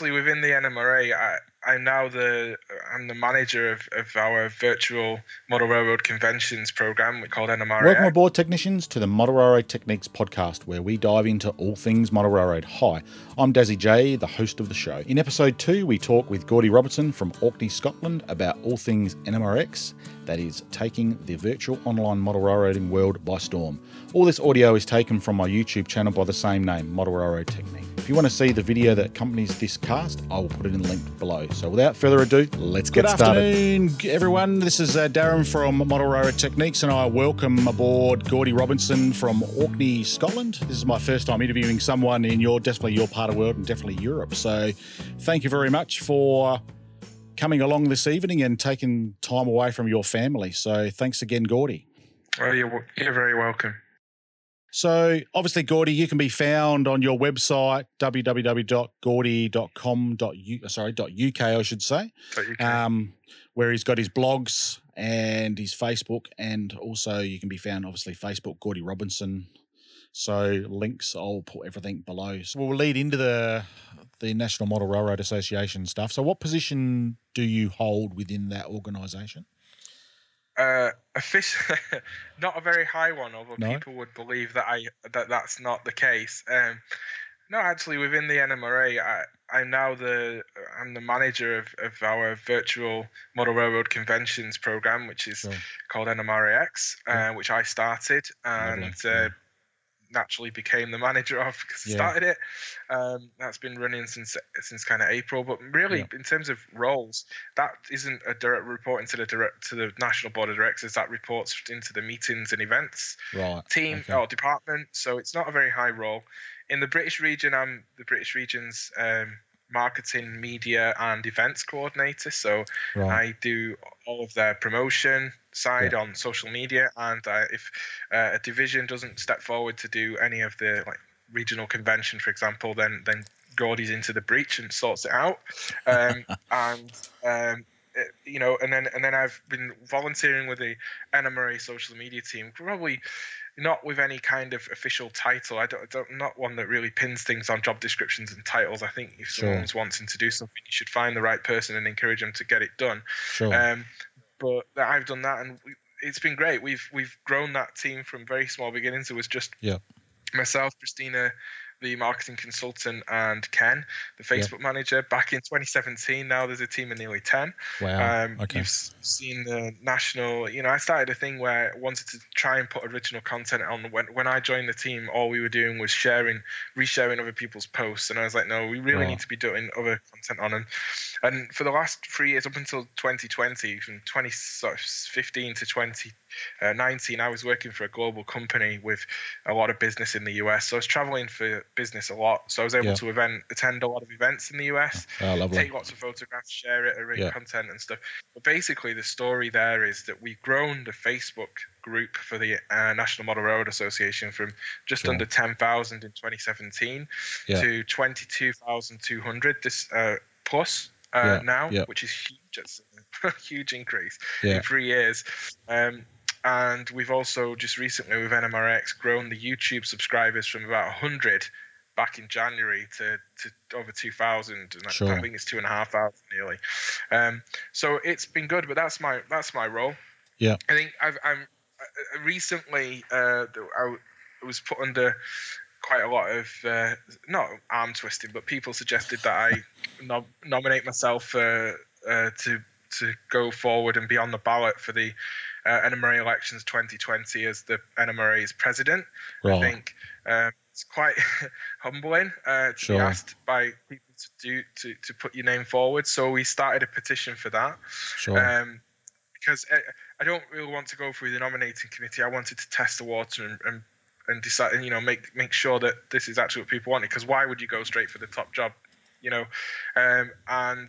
actually within the NMRA, I, I'm now the I'm the manager of, of our virtual model railroad conventions program called NMRA. Welcome aboard, technicians, to the Model Railroad Techniques podcast, where we dive into all things model railroad. Hi, I'm Dazzy J, the host of the show. In episode two, we talk with Gordy Robertson from Orkney, Scotland, about all things NMRX, that is taking the virtual online model railroading world by storm. All this audio is taken from my YouTube channel by the same name, Model Railroad Technique. If you want to see the video that accompanies this cast, I will put it in the link below. So without further ado, let's get Good started. Good afternoon, everyone. This is uh, Darren from Model Railroad Techniques, and I welcome aboard Gordy Robinson from Orkney, Scotland. This is my first time interviewing someone in your definitely your part of the world and definitely Europe. So, thank you very much for coming along this evening and taking time away from your family. So, thanks again, Gordy. Well, you're, you're very welcome. So, obviously, Gordy, you can be found on your website www.gordy.com.u sorry .uk I should say, um, where he's got his blogs and his Facebook, and also you can be found obviously Facebook Gordy Robinson. So links, I'll put everything below. So we'll lead into the the National Model Railroad Association stuff. So, what position do you hold within that organisation? uh, official, not a very high one, although No? people would believe that I that that's not the case. Um, no, actually, within the NMRA, I, I'm now the I'm the manager of, of our virtual model railroad conventions program, which is Sure. called NMRAX, Yeah. uh, which I started and uh. Naturally became the manager of because I Yeah. started it. Um, that's been running since since kind of April. But really, Yeah. in terms of roles, that isn't a direct report into the direct to the national board of directors. That reports into the meetings and events Right. team okay. or department. So it's not a very high role. In the British region, I'm the British region's um, marketing, media, and events coordinator. So Right. I do all of their promotion side on social media, and uh, if uh, a division doesn't step forward to do any of the like regional convention, for example, then then Gordy's into the breach and sorts it out. Um, and um, it- you know, and then and then I've been volunteering with the NMRA social media team, probably not with any kind of official title. I don't, I don't not one that really pins things on job descriptions and titles. I think if Sure. someone's wanting to do something, you should find the right person and encourage them to get it done. Sure. Um, but that I've done that, and we, it's been great. We've we've grown that team from very small beginnings. It was just Yeah. myself, Christina, the marketing consultant, and Ken, the. Facebook manager. Back in 2017, now there's a team of nearly 10. wow. Um, okay. You've seen the national. You know, I started a thing where I wanted to try and put original content on. When when I joined the team, all we were doing was sharing, resharing other people's posts, and I was like, no, we really Right. need to be doing other content on. And and for the last three years, up until 2020, from 2015 to 2019, I was working for a global company with a lot of business in the US. So I was traveling for business a lot. So I was able Yeah. to event, attend a lot of events in the US oh, lovely. take lots of photographs, share it, arrange Yeah. content and stuff. But basically, the story there is that we've grown the Facebook group for the uh, National Model Road Association from just Sure. under 10,000 in 2017 Yeah. to 22,200 this uh, plus uh, Yeah, now, which is huge. It's a huge increase Yeah. in three years. Um, and we've also just recently with NMRX grown the YouTube subscribers from about 100 back in January to, to over 2,000, and I- Sure. I think it's two and a half thousand nearly. Um, so it's been good, but that's my that's my role. Yeah. I think I've, I'm uh, recently uh, I was put under quite a lot of uh, not arm twisting, but people suggested that I nom- nominate myself uh, uh, to to go forward and be on the ballot for the uh, NMRA elections 2020 as the Anna NMRA's president. I think um, it's quite humbling uh, to Sure. be asked by people to do to, to put your name forward. So we started a petition for that Sure. um, because I, I don't really want to go through the nominating committee. I wanted to test the water and, and and decide, and you know, make make sure that this is actually what people wanted. Because why would you go straight for the top job, you know? Um, and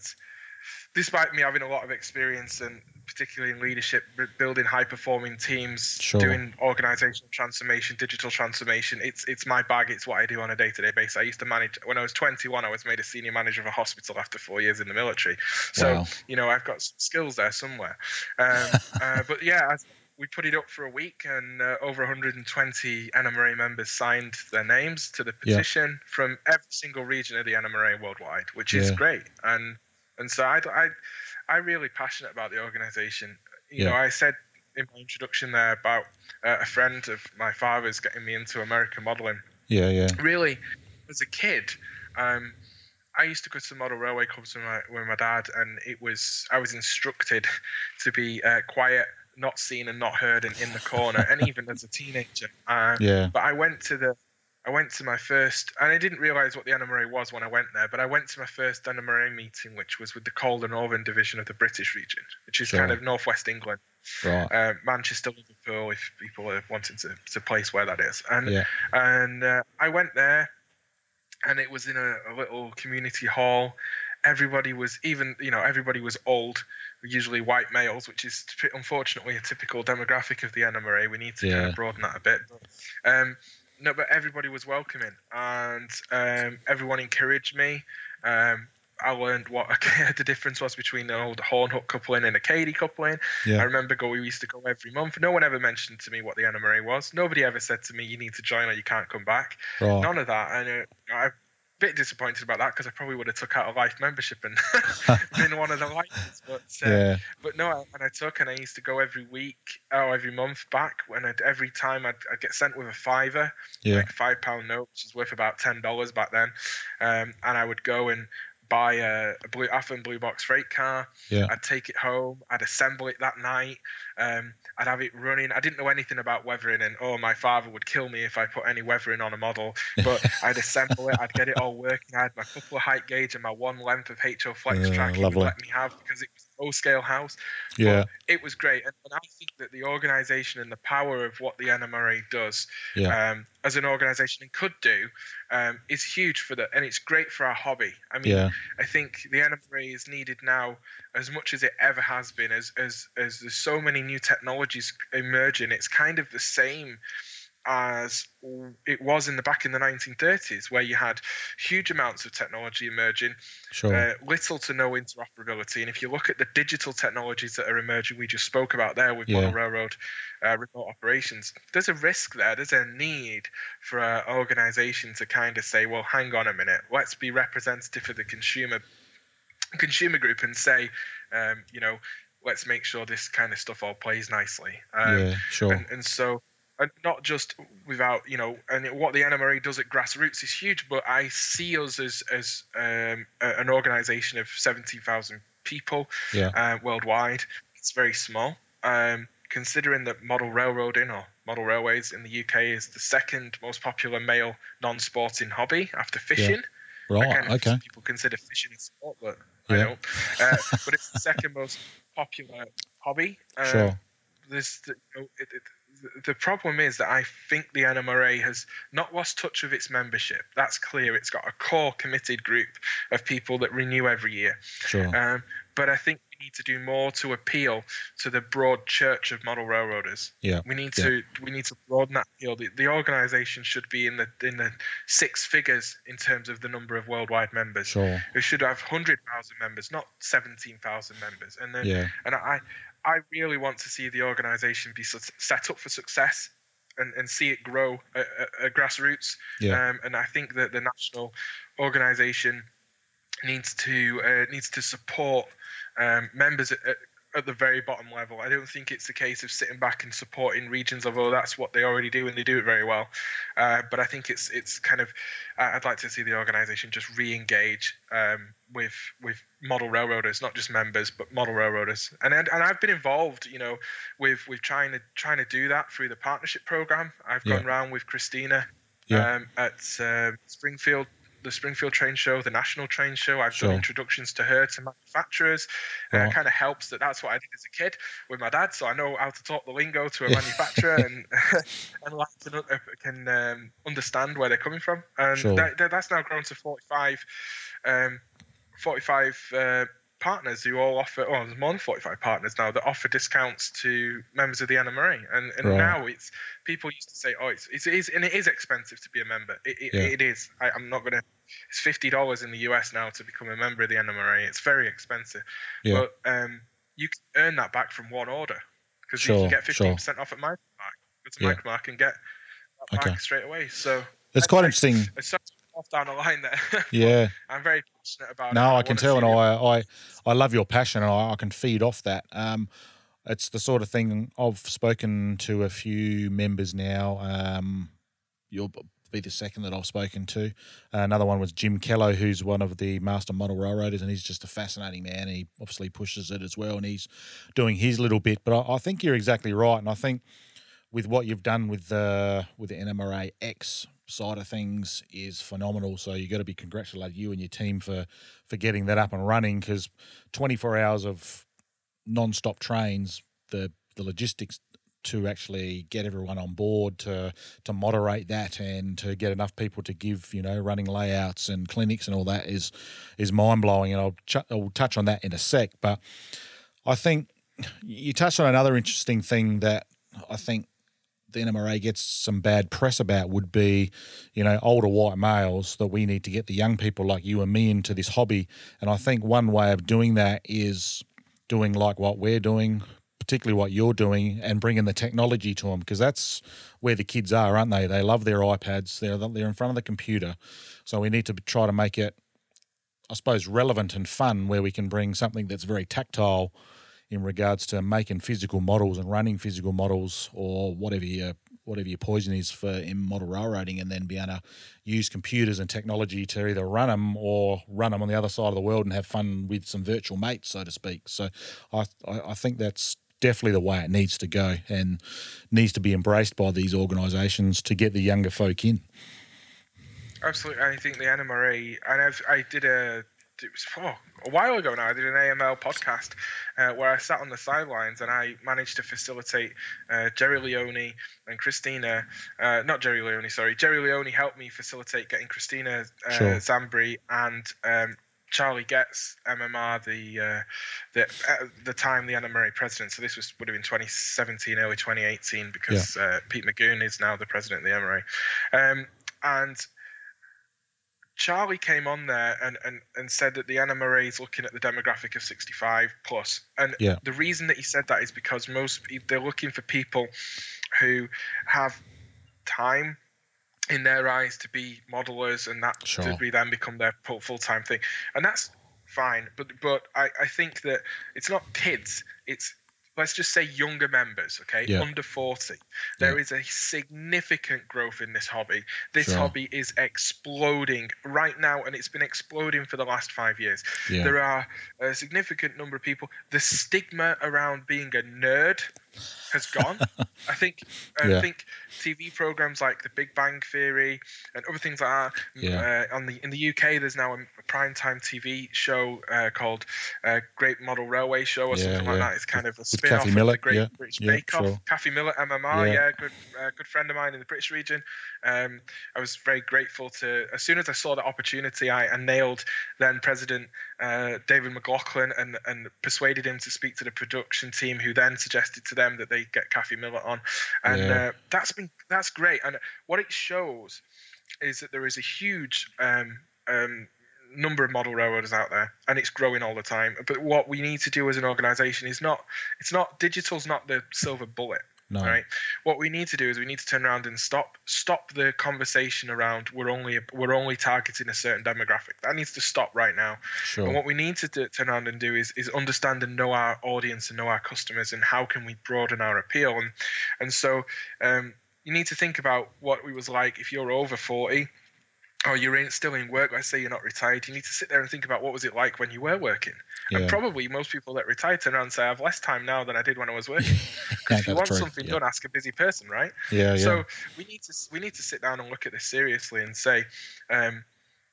despite me having a lot of experience and particularly in leadership, building high performing teams, Sure. doing organizational transformation, digital transformation, it's it's my bag. It's what I do on a day to day basis. I used to manage when I was 21. I was made a senior manager of a hospital after four years in the military. So Wow. you know I've got some skills there somewhere. Um, uh, but yeah, as, we put it up for a week, and uh, over 120 NMRA members signed their names to the petition yeah. from every single region of the NMRA worldwide, which is yeah. great. And and so I, I I'm really passionate about the organisation. You yeah. know, I said in my introduction there about uh, a friend of my father's getting me into American modelling. Yeah, yeah. Really, as a kid, um, I used to go to the model railway clubs with my with my dad, and it was I was instructed to be uh, quiet, not seen and not heard, and in the corner. and even as a teenager, uh, yeah. But I went to the I went to my first, and I didn't realize what the NMRA was when I went there, but I went to my first NMRA meeting, which was with the Calder Northern Division of the British region, which is sure. kind of northwest England. Right. Uh, Manchester, Liverpool, if people are wanting to, to place where that is. And, yeah. and uh, I went there, and it was in a, a little community hall. Everybody was even, you know, everybody was old, usually white males, which is unfortunately a typical demographic of the NMRA. We need to yeah. kind of broaden that a bit. But, um, no, but everybody was welcoming, and um, everyone encouraged me. Um, I learned what the difference was between the old Hornhook coupling and a Kadee coupling. Yeah. I remember go, we used to go every month. No one ever mentioned to me what the NMRA was. Nobody ever said to me, "You need to join or you can't come back." None of that. And uh, I bit disappointed about that because I probably would have took out a life membership and been one of the lighters. But uh, yeah. but no, and I took and I used to go every week or every month back. When I'd, every time I'd, I'd, get sent with a fiver, yeah. like a five pound note, which is worth about ten dollars back then, um, and I would go and buy a, a blue Athearn blue box freight car. Yeah. I'd take it home. I'd assemble it that night. Um, I'd have it running. I didn't know anything about weathering, and oh, my father would kill me if I put any weathering on a model. But I'd assemble it. I'd get it all working. I had my couple of height gauge and my one length of HO flex track. He would let me have because it was full scale house. Yeah, but it was great, and, and, I think that the organisation and the power of what the NMRA does yeah. um, as an organisation and could do um, is huge for that. and it's great for our hobby. I mean, yeah. I think the NMRA is needed now as much as it ever has been. As as as there's so many new technologies emerging, it's kind of the same as it was in the back in the 1930s, where you had huge amounts of technology emerging, sure. uh, little to no interoperability. And if you look at the digital technologies that are emerging, we just spoke about there with yeah. railroad uh, remote operations, there's a risk there. There's a need for an organization to kind of say, well, hang on a minute, let's be representative of the consumer consumer group and say, um, you know, let's make sure this kind of stuff all plays nicely. Um, yeah, sure. And, and so and not just without you know and what the NMRA does at grassroots is huge but I see us as as um, an organization of 17,000 people yeah. uh, worldwide. It's very small. Um, considering that model railroading or model railways in the UK is the second most popular male non-sporting hobby after fishing. Yeah. right okay. people consider fishing a sport but yeah. I don't. Uh, but it's the second most popular hobby. Uh, sure. there's you know, it, it, the problem is that I think the NMRA has not lost touch with its membership. That's clear. It's got a core committed group of people that renew every year. Sure. Um, but I think we need to do more to appeal to the broad church of model railroaders. Yeah. We need yeah. to we need to broaden that appeal. The, the organisation should be in the in the six figures in terms of the number of worldwide members. Sure. We should have hundred thousand members, not seventeen thousand members. And then yeah. and I I really want to see the organisation be set up for success and, and see it grow at, at, at grassroots. Yeah. Um, and I think that the national organisation needs to uh, needs to support um, members at, at the very bottom level. I don't think it's a case of sitting back and supporting regions, although that's what they already do and they do it very well. Uh, but I think it's it's kind of I'd like to see the organisation just re-engage um, with with model railroaders, not just members, but model railroaders. And and I've been involved, you know, with with trying to trying to do that through the partnership program. I've yeah. gone around with Christina yeah. um, at uh, Springfield the Springfield Train Show, the National Train Show. I've sure. done introductions to her to manufacturers. Uh, it kind of helps that that's what I did as a kid with my dad, so I know how to talk the lingo to a manufacturer and and like to, uh, can um, understand where they're coming from. And sure. that, that, that's now grown to 45, um, 45 uh, partners who all offer, oh, there's more than 45 partners now that offer discounts to members of the NMRA. And, and right. now it's, people used to say, oh, it's, it's, it is, and it is expensive to be a member. It, it, yeah. it is. I, am not going to, it's $50 in the US now to become a member of the NMRA. It's very expensive. Yeah. But um, you can earn that back from one order because Sure, you can get 15% off at my mark. Go to Yeah. Micromark and get that Okay. back straight away. So It's quite interesting. it's off down the line there. Yeah. I'm very passionate about it. No, I can tell, and. I, I, I love your passion, and I, I can feed off that. Um, it's the sort of thing I've spoken to a few members now. Um, you'll be the second that I've spoken to. another one was Jim Kello, who's one of the master model railroaders, and he's just a fascinating man. He obviously pushes it as well, and he's doing his little bit. But I, I think you're exactly right, and I think with what you've done with the with the NMRA X side of things is phenomenal. So you got to be congratulated you and your team for for getting that up and running because 24 hours of non-stop trains, the the logistics to actually get everyone on board to to moderate that and to get enough people to give you know running layouts and clinics and all that is is mind blowing and I'll, ch- I'll touch on that in a sec but I think you touched on another interesting thing that I think the NMRA gets some bad press about would be, you know, older white males that we need to get the young people like you and me into this hobby. And I think one way of doing that is doing like what we're doing, particularly what you're doing, and bringing the technology to them because that's where the kids are, aren't they? They love their iPads. They're they're in front of the computer, so we need to try to make it, I suppose, relevant and fun, where we can bring something that's very tactile in regards to making physical models and running physical models or whatever your whatever your poison is for in model railroading, and then be able to use computers and technology to either run them or run them on the other side of the world and have fun with some virtual mates, so to speak. So, I I, think that's definitely the way it needs to go and needs to be embraced by these organisations to get the younger folk in. Absolutely, I think the NMRA, and I've, I did a it was oh, a while ago now. I did an AML podcast uh, where I sat on the sidelines and I managed to facilitate uh, Jerry Leone and Christina. Uh, not Jerry Leone, sorry. Jerry Leone helped me facilitate getting Christina uh, Sure. Zambri and um, Charlie Getz, MMR, the uh, the at the time the NMRA president. So this was would have been 2017, early 2018, because uh, Pete McGoon is now the president of the NMRA. Um, and Charlie came on there and, and, and said that the NMRA is looking at the demographic of 65 plus. And Yeah. the reason that he said that is because most they're looking for people who have time in their eyes to be modelers and that Sure. to be then become their full time thing. And that's fine. But but I, I think that it's not kids, it's let's just say younger members, okay, Yeah. under 40. There is a significant growth in this hobby. This Sure. hobby is exploding right now, and it's been exploding for the last five years. Yeah. There are a significant number of people. The stigma around being a nerd has gone. I think I Yeah. think TV programs like The Big Bang Theory and other things like that. Yeah. Uh, on the in the UK, there's now a, a primetime TV show uh, called uh, Great Model Railway Show or Yeah, something like that. It's kind of a spin-off Kathy of the Great British Bake Off. sure. Kathy Millatt, MMR, Yeah. yeah, good uh, good friend of mine in the British region. Um, I was very grateful to. As soon as I saw the opportunity, I, I nailed then President uh, David McLaughlin and and persuaded him to speak to the production team, who then suggested to them that they get Kathy Millatt on, and Yeah. uh, that's been that's great. And what it shows is that there is a huge um, um, number of model railroaders out there, and it's growing all the time. But what we need to do as an organisation is not it's not digital's not the silver bullet. No. Right. What we need to do is we need to turn around and stop stop the conversation around we're only we're only targeting a certain demographic. That needs to stop right now. Sure. And what we need to do, turn around and do is is understand and know our audience and know our customers and how can we broaden our appeal. And and so um, you need to think about what it was like if you're over forty. Or you're in, still in work. Let's say you're not retired. You need to sit there and think about what was it like when you were working. Yeah. And probably most people that retire turn around and say, "I have less time now than I did when I was working." Because if you want true, something yeah. done, ask a busy person, right? Yeah, yeah. So we need to we need to sit down and look at this seriously and say, um,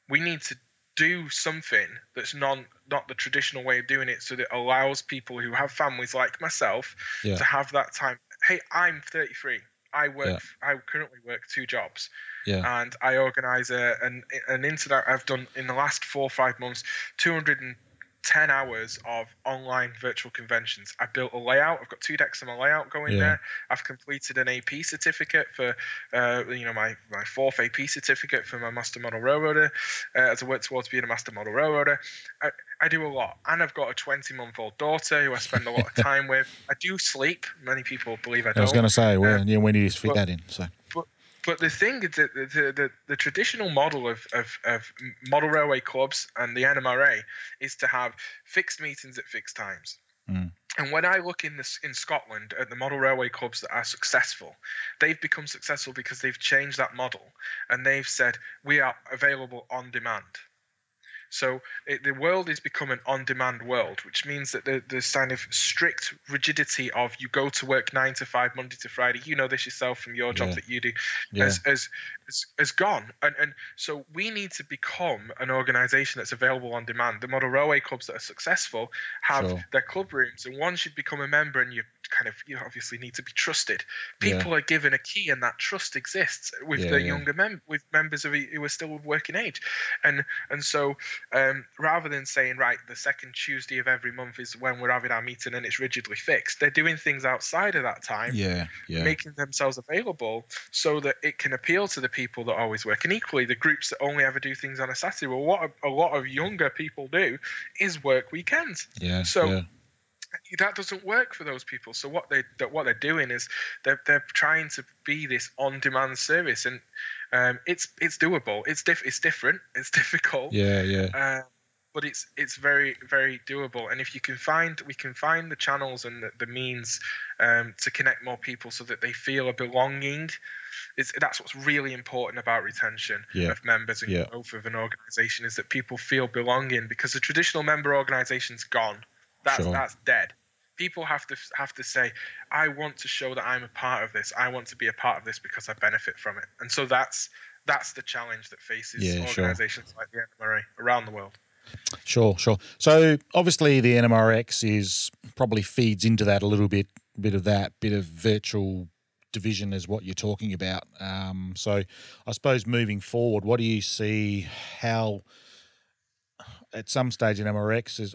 we need to do something that's non not the traditional way of doing it, so that allows people who have families like myself Yeah. to have that time. Hey, I'm 33. I work. Yeah. I currently work two jobs, yeah. and I organise a, an an internet. I've done in the last four or five months, 210 hours of online virtual conventions. I built a layout. I've got two decks of my layout going Yeah. there. I've completed an AP certificate for, uh, you know, my my fourth AP certificate for my master model railroader, uh, as I work towards being a master model railroader. I, I do a lot, and I've got a 20 month old daughter who I spend a lot of time with. I do sleep. Many people believe I don't. I was going to say, well, um, yeah, when you fit but, that in? So. But, the thing is that the, the, the, the, traditional model of, of, of model railway clubs and the NMRA is to have fixed meetings at fixed times. Mm. And when I look in this in Scotland at the model railway clubs that are successful, they've become successful because they've changed that model and they've said we are available on demand. So it, the world is become an on-demand world, which means that the, the kind of strict rigidity of you go to work nine to five, Monday to Friday. You know this yourself from your job yeah. that you do, yeah. has, has, has, has gone. And, and so we need to become an organisation that's available on demand. The model railway clubs that are successful have sure. their club rooms, and once you become a member and you kind of you obviously need to be trusted. People yeah. are given a key, and that trust exists with yeah, the younger mem with members of who are still working age, and and so um, rather than saying right, the second Tuesday of every month is when we're having our meeting and it's rigidly fixed, they're doing things outside of that time, yeah, yeah, making themselves available so that it can appeal to the people that always work, and equally the groups that only ever do things on a Saturday. Well, what a, a lot of younger people do is work weekends. Yeah, so. Yeah that doesn't work for those people. So what they what they're doing is they're they're trying to be this on demand service, and um, it's it's doable. It's diff it's different. It's difficult. Yeah, yeah. Uh, but it's it's very very doable. And if you can find we can find the channels and the, the means um, to connect more people so that they feel a belonging. It's, that's what's really important about retention yeah. of members and yeah. growth of an organization is that people feel belonging because the traditional member organization's gone that's sure. that's dead. People have to have to say, I want to show that I'm a part of this. I want to be a part of this because I benefit from it. And so that's that's the challenge that faces yeah, organizations sure. like the NMRA around the world. Sure, sure. So obviously the NMRX is probably feeds into that a little bit, bit of that, bit of virtual division is what you're talking about. Um, so I suppose moving forward, what do you see how at some stage in MRX is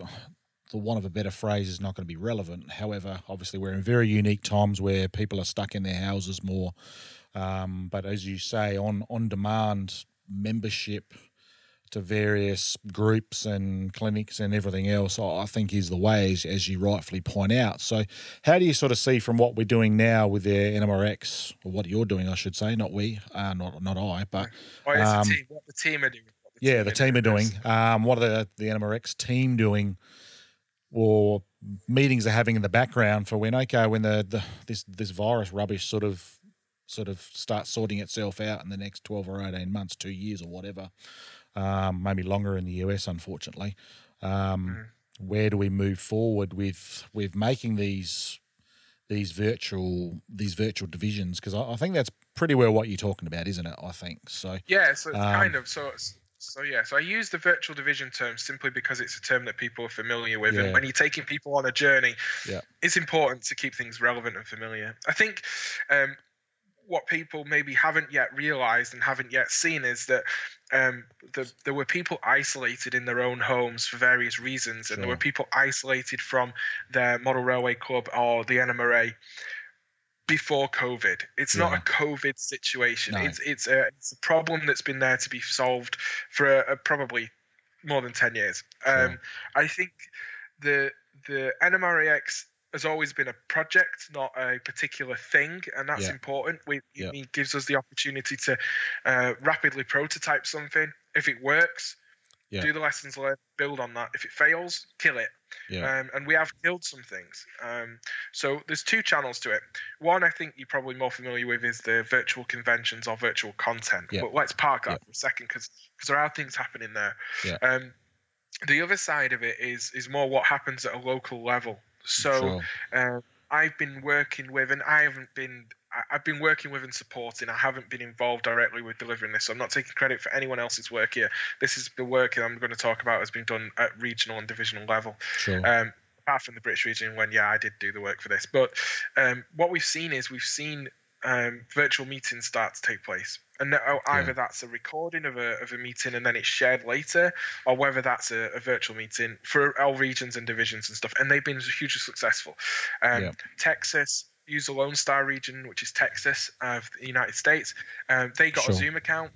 for want of a better phrase, is not going to be relevant. However, obviously, we're in very unique times where people are stuck in their houses more. Um, but as you say, on on demand membership to various groups and clinics and everything else, I think is the way, as, as, you rightfully point out. So, how do you sort of see from what we're doing now with the NMRX, or what you're doing, I should say, not we, uh, not not I, but oh, um, the team, what the team are doing. The yeah, team the team are doing. Um, what are the, the NMRX team doing or meetings they're having in the background for when okay when the, the this this virus rubbish sort of sort of starts sorting itself out in the next 12 or 18 months two years or whatever um, maybe longer in the us unfortunately um, mm. where do we move forward with with making these these virtual these virtual divisions? Because I, I, think that's pretty well what you're talking about isn't it? I think so. Yeah so um, kind of so so yeah, so I use the virtual division term simply because it's a term that people are familiar with, yeah. and when you're taking people on a journey, yeah. it's important to keep things relevant and familiar. I think um, what people maybe haven't yet realized and haven't yet seen is that um, the, there were people isolated in their own homes for various reasons, and there were people isolated from their model railway club or the NMRA before COVID. It's yeah. not a COVID situation. No. It's it's a it's a problem that's been there to be solved for a, a probably more than ten years. Sure. Um, I think the the NMRAX has always been a project, not a particular thing, and that's yeah. important. We, yeah. It gives us the opportunity to uh, rapidly prototype something. If it works, yeah. do the lessons learned, build on that. If it fails, kill it. Yeah. Um, and we have killed some things. Um, so there's two channels to it. One I think you're probably more familiar with is the virtual conventions or virtual content. Yeah. But let's park that yeah. for a second because there are things happening there. Yeah. Um, the other side of it is is more what happens at a local level. So sure. I've been working with, and I haven't been I've been working with and supporting. I haven't been involved directly with delivering this, so I'm not taking credit for anyone else's work here. This is the work that I'm going to talk about has been done at regional and divisional level. Sure. Um, apart from the British region, when yeah, I did do the work for this. But um, what we've seen is we've seen um, virtual meetings start to take place, and either yeah. that's a recording of a of a meeting and then it's shared later, or whether that's a, a virtual meeting for all regions and divisions and stuff. And they've been hugely successful. Um, yeah. Texas use the Lone Star region, which is Texas of the United States. Um, they got sure. a Zoom account.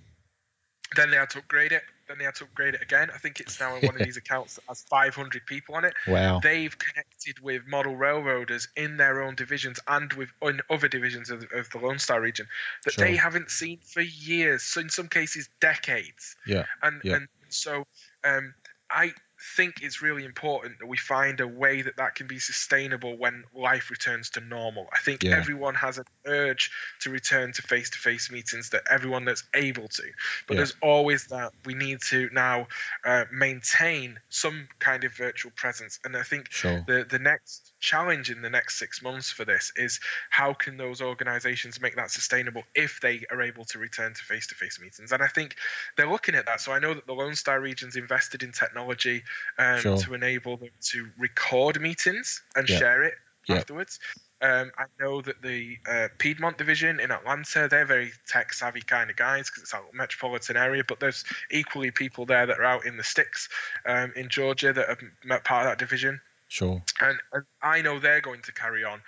Then they had to upgrade it. then they had to upgrade it again. I think it's now in one of these accounts that has 500 people on it. Wow. They've connected with model railroaders in their own divisions and with in other divisions of, of the Lone Star region that Sure. they haven't seen for years, so in some cases decades. Yeah. And Yeah. and so um, I think it's really important that we find a way that that can be sustainable when life returns to normal. I think Yeah. everyone has an urge to return to face-to-face meetings that everyone that's able to, but Yeah. there's always that we need to now uh, maintain some kind of virtual presence. And I think Sure. the the next challenge in the next six months for this is how can those organizations make that sustainable if they are able to return to face-to-face meetings and i think they're looking at that so i know that the lone star region's invested in technology um, Sure. to enable them to record meetings and Yeah. share it Yeah. afterwards um, I know that the uh, Piedmont division in Atlanta, they're very tech savvy kind of guys because it's a metropolitan area, but there's equally people there that are out in the sticks um, in Georgia that are part of that division Sure. and, and I know they're going to carry on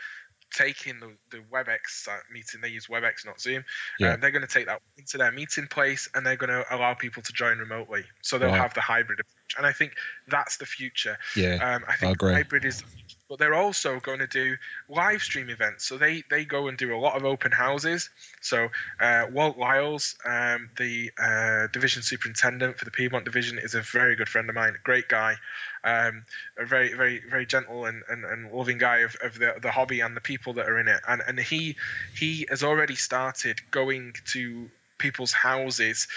taking the, the WebEx uh, meeting. They use WebEx, not Zoom. Yeah. Um, they're going to take that into their meeting place, and they're going to allow people to join remotely. So they'll Right. have the hybrid approach, and I think that's the future. Yeah. Um, I think agree. hybrid is, but they're also going to do live stream events. So they they go and do a lot of open houses. So uh, Walt Lyles, um, the uh, division superintendent for the Piedmont division, is a very good friend of mine. A great guy, um, a very very very gentle and, and, and loving guy of, of the the hobby and the people that are in it. And and he he has already started going to people's houses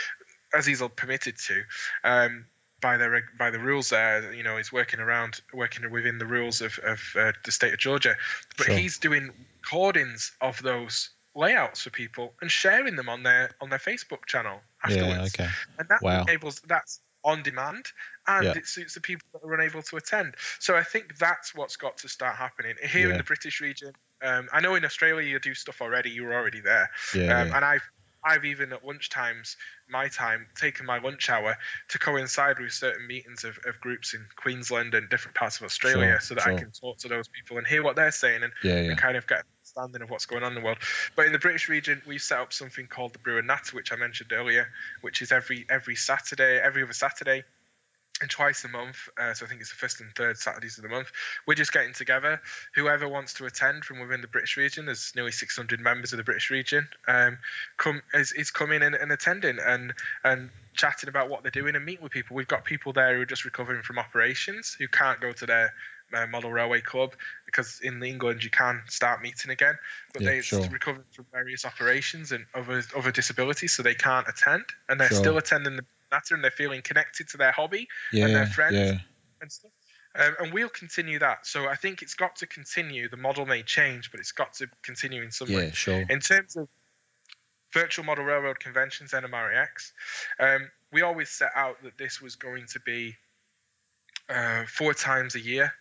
as he's permitted to. Um, by the by the rules there. You know, he's working around, working within the rules of of uh, the state of Georgia. But Sure. he's doing recordings of those layouts for people and sharing them on their on their Facebook channel afterwards. Yeah. Okay. And that Wow. enables that's on demand and Yeah. it suits the people that are unable to attend. So I think that's what's got to start happening here Yeah. in the British region. Um, I know in Australia you do stuff already. You're already there, Yeah. um, and I've I've even at lunch times, my time, taken my lunch hour to coincide with certain meetings of, of groups in Queensland and different parts of Australia, Sure, so that sure. I can talk to those people and hear what they're saying and, Yeah. Yeah. and kind of get an understanding of what's going on in the world. But in the British region, we've set up something called the Brewer Natter, which I mentioned earlier, which is every every Saturday, every other Saturday. And twice a month, uh, so I think it's the first and third Saturdays of the month. We're just getting together. Whoever wants to attend from within the British region, there's nearly 600 members of the British region, um, come is, is coming and, and attending and and chatting about what they're doing and meeting with people. We've got people there who are just recovering from operations who can't go to their uh, model railway club because in England you can start meeting again, but Yeah, they're sure. recovering from various operations and other other disabilities, so they can't attend, and they're Sure. still attending the Natter and they're feeling connected to their hobby Yeah. their friends. Yeah. and stuff. Um, and we'll continue that. So I think it's got to continue. The model may change, but it's got to continue in some way. Yeah. Sure. In terms of virtual model railroad conventions, NMRAX, um, we always set out that this was going to be uh, four times a year,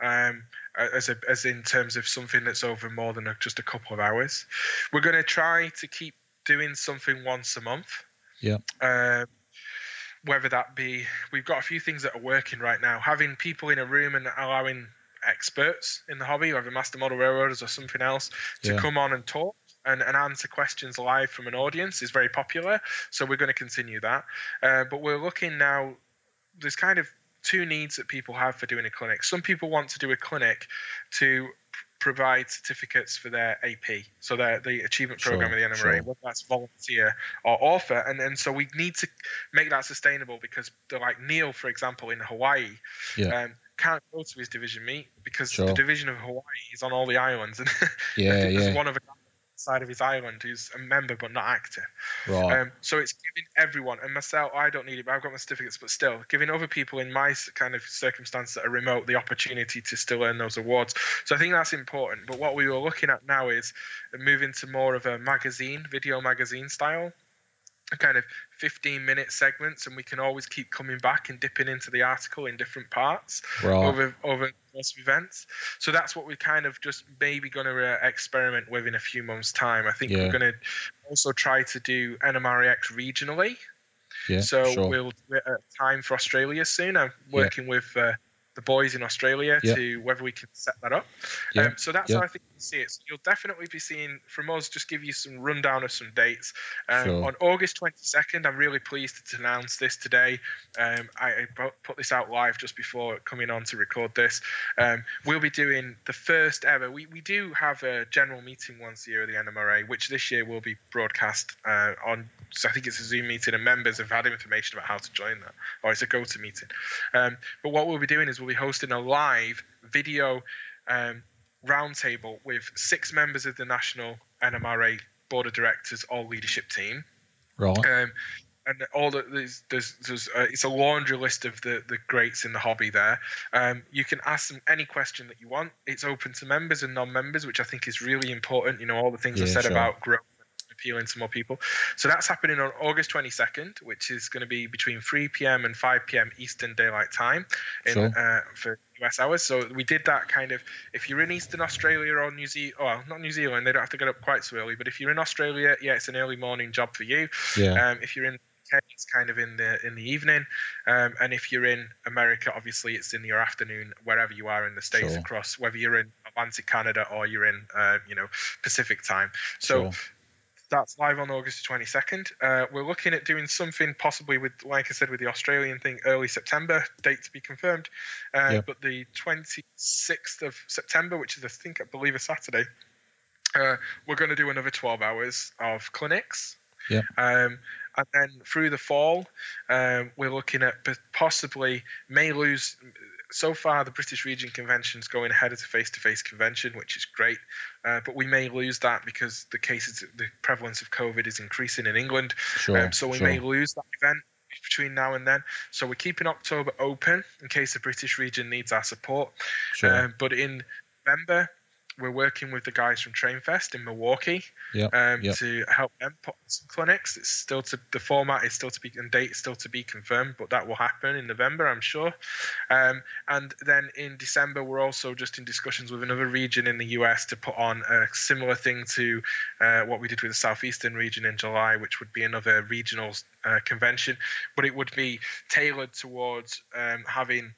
um, as a, as in terms of something that's over more than a, just a couple of hours. We're going to try to keep doing something once a month. Yeah. Um, whether that be, we've got a few things that are working right now. Having people in a room and allowing experts in the hobby, whether master model railroaders or something else, to Yeah. come on and talk and, and answer questions live from an audience is very popular. So we're going to continue that. Uh, but we're looking now, there's kind of two needs that people have for doing a clinic. Some people want to do a clinic to provide certificates for their AP, so their the achievement program Sure, of the NMRA, sure. whether that's volunteer or author, and and so we need to make that sustainable because like Neil, for example, in Hawaii, Yeah. um, can't go to his division meet because Sure. the division of Hawaii is on all the islands, and Yeah. Yeah. one of the side of his island who's a member but not active. Right. Um, so it's giving everyone, and myself, I don't need it, but I've got my certificates, but still, giving other people in my kind of circumstance that are remote the opportunity to still earn those awards. So I think that's important. But what we were looking at now is moving to more of a magazine, video magazine style. A Kind of 15 minute segments, and we can always keep coming back and dipping into the article in different parts over over events. So that's what we're kind of just maybe going to uh, experiment with in a few months' time. I think Yeah. we're going to also try to do NMRAX regionally. yeah. so sure. we'll do it at time for Australia soon. I'm working with uh, the boys in Australia Yeah. to whether we can set that up. Yeah. Um, so that's Yeah. how I think see it. So you'll definitely be seeing from us. Just give you some rundown of some dates. Um, Sure. On August 22nd, I'm really pleased to announce this today. Um, I, I put this out live just before coming on to record this. Um, we'll be doing the first ever. We, we do have a general meeting once a year at the NMRA, which this year will be broadcast uh, on. So I think it's a Zoom meeting, and members have had information about how to join that, or it's a go-to meeting. Um, but what we'll be doing is we'll be hosting a live video um, roundtable with six members of the National NMRA Board of Directors or leadership team. Right. Um, and all the there's there's, there's uh, it's a laundry list of the the greats in the hobby there. Um, you can ask them any question that you want. It's open to members and non-members, which I think is really important. You know all the things I said sure. about growth and appealing to more people. So that's happening on August 22nd, which is going to be between 3 p.m. and 5 p.m. Eastern Daylight Time in, Sure. uh, for US hours. So we did that kind of. If you're in Eastern Australia or New Zealand, well, not New Zealand, they don't have to get up quite so early. But if you're in Australia, yeah, it's an early morning job for you. Yeah. Um, if you're in UK, it's kind of in the in the evening, um, and if you're in America, obviously it's in your afternoon wherever you are in the states Sure. across, whether you're in Atlantic Canada or you're in uh, you know Pacific time. So Sure. That's live on August 22nd. Uh, we're looking at doing something possibly with, like I said, with the Australian thing, early September, date to be confirmed. Uh, Yep. But the 26th of September, which is I think I believe a Saturday, uh, we're going to do another 12 hours of clinics. Yep. Um, and then through the fall, um, we're looking at possibly may lose. So far, the British Region Convention is going ahead as a face-to-face convention, which is great. Uh, but we may lose that because the cases, the prevalence of COVID is increasing in England. Sure. Um, so we sure. may lose that event between now and then. So we're keeping October open in case the British region needs our support. Sure. Um, but in November, we're working with the guys from Trainfest in Milwaukee Yep, um, yep. to help them put some clinics. It's still to the format is still to be and date still to be confirmed, but that will happen in November, I'm sure. Um, and then in December, we're also just in discussions with another region in the US to put on a similar thing to uh, what we did with the southeastern region in July, which would be another regional uh, convention, but it would be tailored towards um, having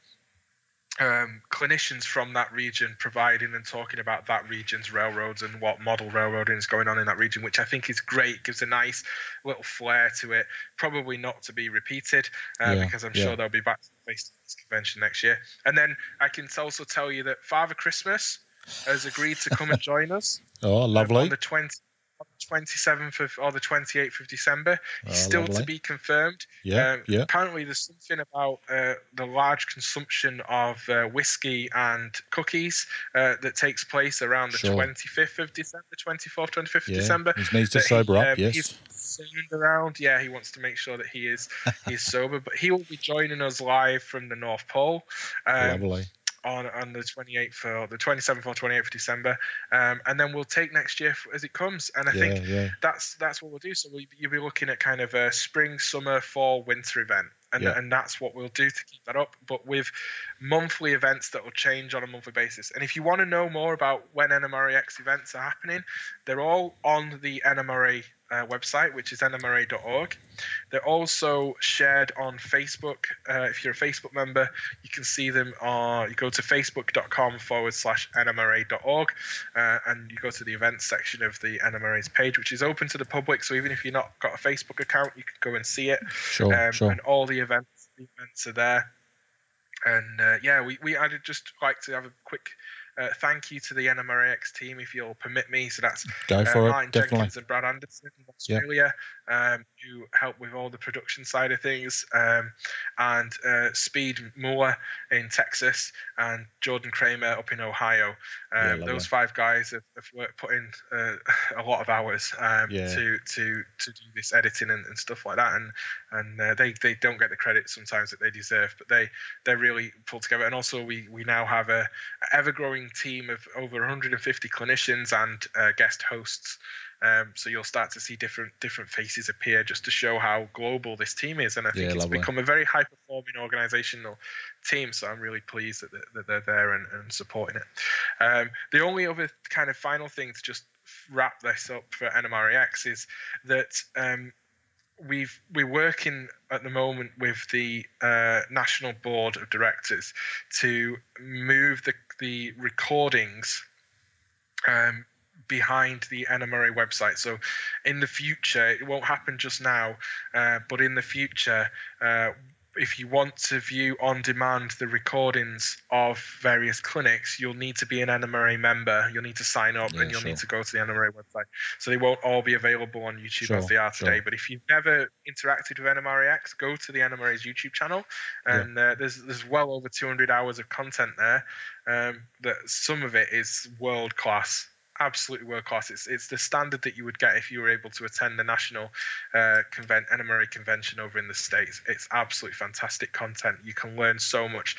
um, clinicians from that region providing and talking about that region's railroads and what model railroading is going on in that region, which I think is great. Gives a nice little flair to it. Probably not to be repeated uh, Yeah, because I'm yeah. sure they'll be back to the convention next year. And then I can also tell you that Father Christmas has agreed to come and join us oh, um, lovely. on the 20. On the 27th of or the 28th of December. Oh, Still lovely. to be confirmed. Yeah. Um, yeah. Apparently, there's something about uh, the large consumption of uh, whiskey and cookies uh, that takes place around the Sure. 25th of December, 24th, 25th of Yeah. December. He needs to that he, sober up. um, Yes. he's around. Yeah, he wants to make sure that he is he's sober. But he will be joining us live from the North Pole. Um, lovely. On on the 28th or the 27th or 28th of December, um, and then we'll take next year as it comes. And I yeah. think yeah. that's that's what we'll do. So we, you'll be looking at kind of a spring, summer, fall, winter event, and Yeah. and that's what we'll do to keep that up. But with monthly events that will change on a monthly basis. And if you want to know more about when NMRAX events are happening, they're all on the NMRA uh, website, which is nmra.org. They're also shared on Facebook. Uh, if you're a Facebook member, you can see them. On, you go to facebook.com forward slash nmra.org uh, and you go to the events section of the NMRA's page, which is open to the public. So even if you're not got a Facebook account, you can go and see it. Sure. Um, sure. And all the events, the events are there. And uh, yeah, we, we I'd just like to have a quick uh, thank you to the NMRAX team, if you'll permit me. So that's Go uh, for Martin it. Definitely. Jenkins and Brad Anderson in Australia, um, who help with all the production side of things, um, and uh, Speed Moore in Texas, and Jordan Kramer up in Ohio. Um, lovely. those five guys have, have worked, put in uh, a lot of hours um, Yeah. to to to do this editing and, and stuff like that, and and uh, they they don't get the credit sometimes that they deserve, but they they're really pulled together. And also we we now have a, a ever growing team of over 150 clinicians and uh, guest hosts. Um, so you'll start to see different different faces appear just to show how global this team is, and I think Yeah, it's lovely. become a very high performing organisational team. So I'm really pleased that, they're- that they're there and, and supporting it. Um, the only other kind of final thing to just wrap this up for NMRAX is that um, we've we're working at the moment with the uh, national board of directors to move the the recordings um, behind the NMRA website. So in the future, it won't happen just now, uh, but in the future, uh, if you want to view on demand the recordings of various clinics, you'll need to be an NMRA member. You'll need to sign up Yeah, and you'll sure. need to go to the NMRA website. So they won't all be available on YouTube Sure, as they are today. sure. But if you've never interacted with NMRAX, go to the NMRA's YouTube channel. Yeah. And uh, there's there's well over 200 hours of content there. Um, that some of it is world class absolutely world class. It's it's the standard that you would get if you were able to attend the national uh, convent NMRA convention over in the states. It's absolutely fantastic content. You can learn so much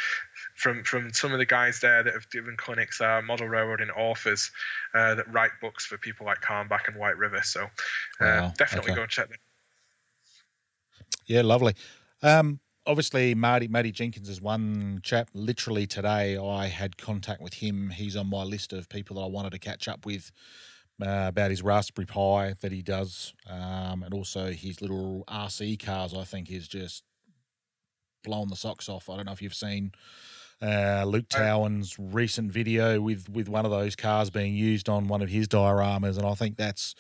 from from some of the guys there that have given clinics, uh, model railroading authors uh, that write books for people like Kalmbach and White River. So uh, Wow, definitely okay. go and check them. Yeah, lovely. Um, obviously, Marty Marty Jenkins is one chap. Literally today, I had contact with him. He's on my list of people that I wanted to catch up with uh, about his Raspberry Pi that he does, um, and also his little RC cars. I think is just blowing the socks off. I don't know if you've seen. Uh, Luke Towan's recent video with with one of those cars being used on one of his dioramas, and I think that's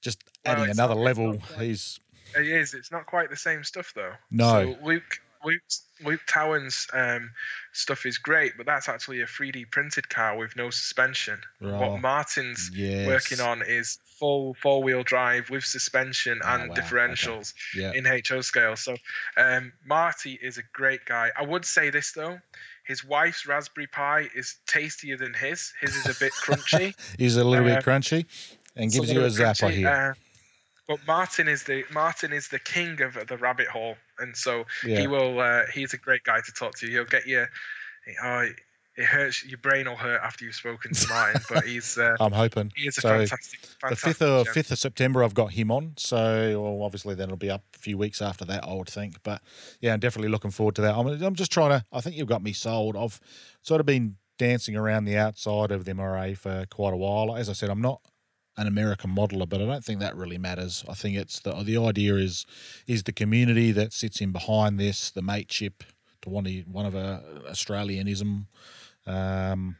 just adding it's another level. He's It is. It's not quite the same stuff though. No. So Luke Luke Luke Towan's um, stuff is great, but that's actually a 3D printed car with no suspension. Right. What Martin's yes. working on is full four wheel drive with suspension Oh, and wow. Okay. differentials Yeah. in HO scale. So um, Marty is a great guy. I would say this though. His wife's Raspberry Pi is tastier than his. His is a bit crunchy. He's a little Uh, bit crunchy and gives you a zapper crunchy, here. uh, but Martin is the Martin is the king of the rabbit hole, and so yeah. he will. Uh, he's a great guy to talk to. He'll get you. Oh, it hurts. Your brain will hurt after you've spoken to Martin, but he's uh, I'm hoping. he is a so fantastic. The fifth of fifth of September, I've got him on. So well, obviously, then it'll be up a few weeks after that, I would think. But yeah, I'm definitely looking forward to that. I'm, I'm just trying to. I think you've got me sold. I've sort of been dancing around the outside of the MRA for quite a while. As I said, I'm not an American modeler, but I don't think that really matters. I think it's the the idea is is the community that sits in behind this, the mateship to one of one of a Australianism um,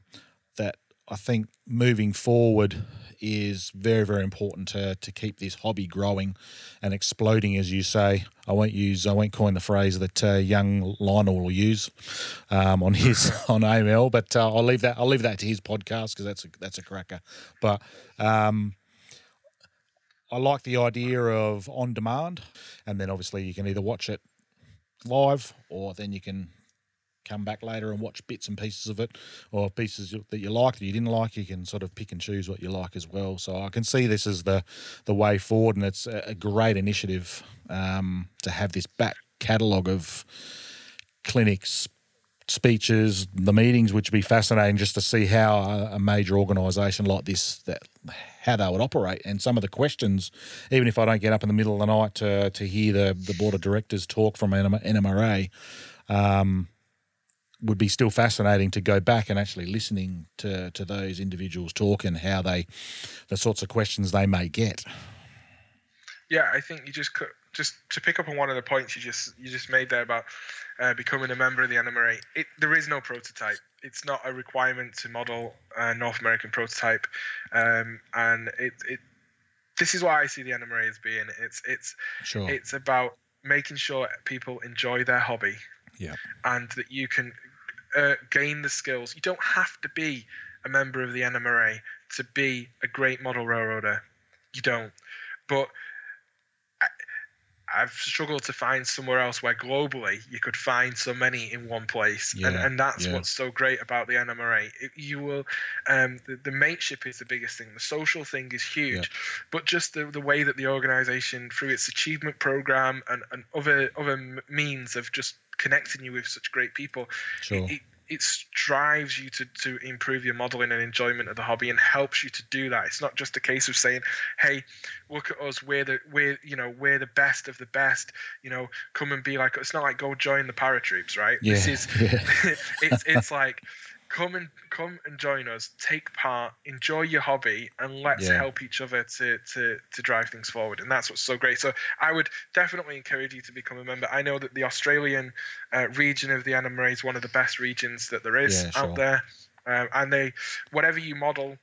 that I think moving forward is very very important to to keep this hobby growing and exploding, as you say. I won't use I won't coin the phrase that uh, young Lionel will use um, on his on AML, but uh, I'll leave that I'll leave that to his podcast because that's a that's a cracker. But um, I like the idea of on demand, and then obviously you can either watch it live or then you can come back later and watch bits and pieces of it or pieces that you like that you didn't like you can sort of pick and choose what you like as well. So i can see this as the the way forward and it's a, great initiative um, to have this back catalogue of clinics speeches the meetings which would be fascinating just to see how a, major organisation like this that how they would operate and some of the questions even if i don't get up in the middle of the night to, to hear the, the board of directors talk from NM- nmra um, would be still fascinating to go back and actually listening to to those individuals talk and how they the sorts of questions they may get. Yeah, I think you just could, just to pick up on one of the points you just you just made there about uh, becoming a member of the NMRA. It, there is no prototype. It's not a requirement to model a North American prototype, um, and it, it this is why I see the NMRA as being. It's it's Sure. it's about making sure people enjoy their hobby. Yeah. And that you can uh, gain the skills. You don't have to be a member of the NMRA to be a great model railroader. You don't. But I, I've struggled to find somewhere else where globally you could find so many in one place, and Yeah, and that's yeah. what's so great about the NMRA. It, you will, um, the, the mateship is the biggest thing. The social thing is huge, yeah. but just the, the way that the organisation, through its achievement program and, and other other means of just connecting you with such great people, sure. it, it strives you to, to improve your modeling and enjoyment of the hobby and helps you to do that. It's not just a case of saying, "Hey, look at us. We're the we're you know we're the best of the best. You know, come and be like." It's not like go join the paratroops, right? yeah. This is yeah. it's it's like come and come and join us take part enjoy your hobby and let's Yeah. help each other to to to drive things forward and that's what's so great so i would definitely encourage you to become a member i know that the australian uh, region of the NMRA is one of the best regions that there is Yeah, sure. out there um, and they whatever you model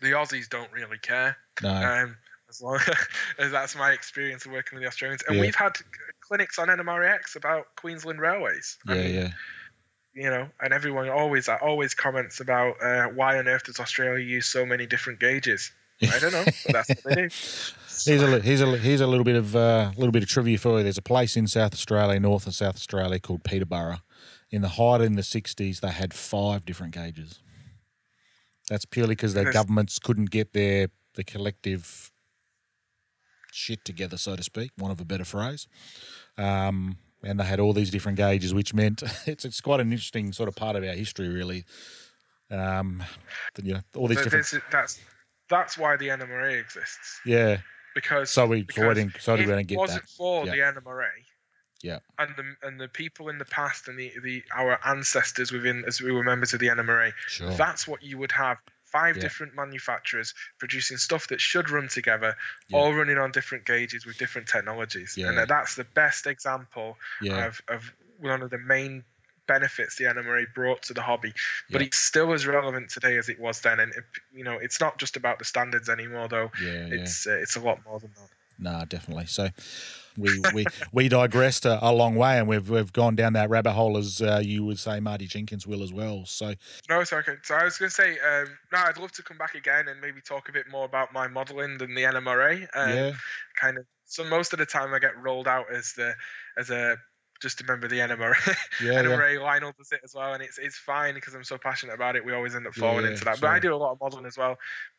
the Aussies don't really care. No. Um, as long as that's my experience of working with the Australians, and Yeah. we've had clinics on NMRAX about Queensland Railways. I yeah, mean, yeah. You know, and everyone always always comments about uh, why on earth does Australia use so many different gauges? I don't know, but that's what they do. Here's a here's a here's a little bit of uh, little bit of trivia for you. There's a place in South Australia, North and South Australia, called Peterborough. In the height in the '60s, they had five different gauges. That's purely because their governments couldn't get their the collective shit together, so to speak, one of a better phrase. Um, and they had all these different gauges, which meant it's it's quite an interesting sort of part of our history, really. Um, you know, all these So different, this that's that's why the NMRA exists yeah. because So we because so I didn't so we didn't it get wasn't that. for Yeah. the NMRA, Yeah. and the and the people in the past and the, the our ancestors within as we were members of the NMRA, Sure. that's what you would have. Five Yeah. different manufacturers producing stuff that should run together, Yeah. all running on different gauges with different technologies, Yeah. and that's the best example yeah. of, of one of the main benefits the NMRA brought to the hobby. But Yeah. it's still as relevant today as it was then, and it, you know it's not just about the standards anymore, though. Yeah, yeah. It's uh, it's a lot more than that. No, definitely. So we we we digressed a, a long way, and we've we've gone down that rabbit hole, as uh, you would say, Marty Jenkins will as well. So No, it's okay. So I was going to say, um, no, I'd love to come back again and maybe talk a bit more about my modelling than the NMRA. Um, yeah, Kind of. So most of the time I get rolled out as the as a just a member of the NMRA. yeah, yeah, NMRA Lionel does it as well, and it's it's fine because I'm so passionate about it. We always end up falling Yeah, into that. But I do a lot of modelling as well.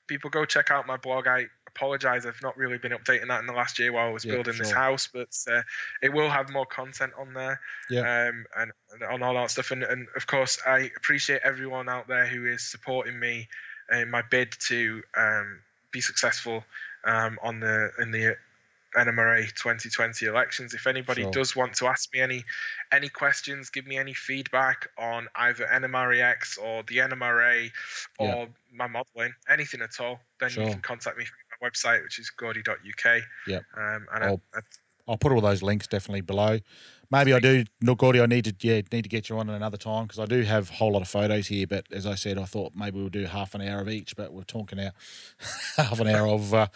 People go check out my blog. I apologize, I've not really been updating that in the last year while I was Yeah, building this house, but uh, it will have more content on there. Yeah. Um, and, and on all that stuff, and, and of course, I appreciate everyone out there who is supporting me in my bid to um, be successful um, on the in the NMRA 2020 elections. If anybody Sure. does want to ask me any any questions, give me any feedback on either NMRAX or the NMRA or Yeah. my modelling, anything at all, then Sure. you can contact me website, which is gordy.uk. Yep. Um, and I'll- I, I, I'll put all those links definitely below. Maybe I do, no, Gordy. I need to yeah need to get you on another time because I do have a whole lot of photos here. But as I said, I thought maybe we'll do half an hour of each. But we're talking now half an hour of uh,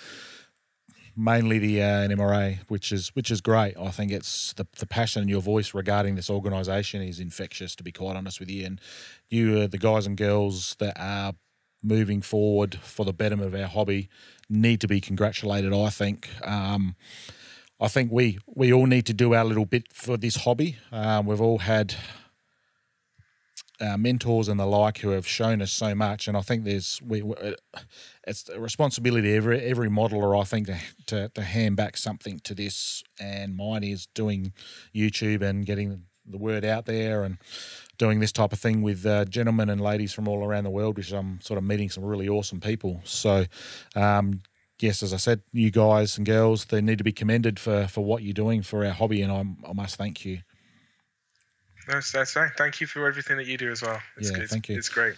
mainly the uh, NMRA, which is which is great. I think it's the the passion in your voice regarding this organisation is infectious. To be quite honest with you, and you are the guys and girls that are moving forward for the betterment of our hobby need to be congratulated. I think. Um, I think we we all need to do our little bit for this hobby. Um, we've all had uh, mentors and the like who have shown us so much, and I think there's we we- it's a responsibility every every modeler I think to, to to hand back something to this. And mine is doing YouTube and getting the word out there and doing this type of thing with uh, gentlemen and ladies from all around the world, which I'm sort of meeting some really awesome people. So. Um, yes, as I said, you guys and girls, they need to be commended for for what you're doing for our hobby, and I'm, I must thank you. that's, that's fine. Thank you for everything that you do as well. It's, Yeah, it's, thank you. It's great.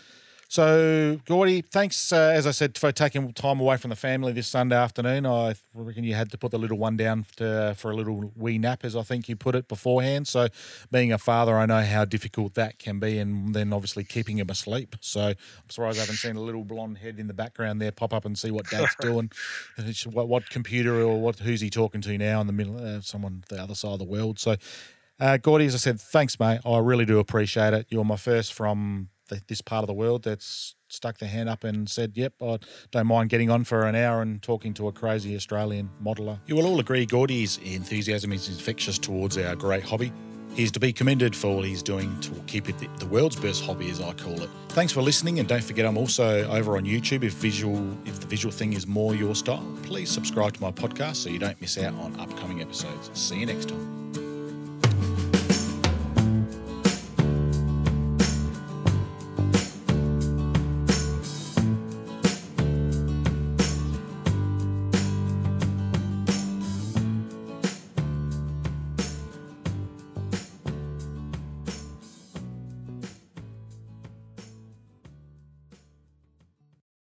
So, Gordy, thanks, uh, as I said, for taking time away from the family this Sunday afternoon. I reckon you had to put the little one down to, for a little wee nap, as I think you put it beforehand. So, being a father, I know how difficult that can be, and then obviously keeping him asleep. So, I'm surprised I haven't seen a little blonde head in the background there pop up and see what Dad's doing, what, what computer or what who's he talking to now in the middle, uh, someone the other side of the world. So, uh, Gordy, as I said, thanks, mate. I really do appreciate it. You're my first from the, this part of the world that's stuck their hand up and said, Yep, I don't mind getting on for an hour and talking to a crazy Australian modeller. You will all agree Gordy's enthusiasm is infectious towards our great hobby. He's to be commended for all he's doing to keep it the, world's best hobby, as I call it. Thanks for listening, and don't forget I'm also over on YouTube. If visual, if the visual thing is more your style, please subscribe to my podcast so you don't miss out on upcoming episodes. See you next time.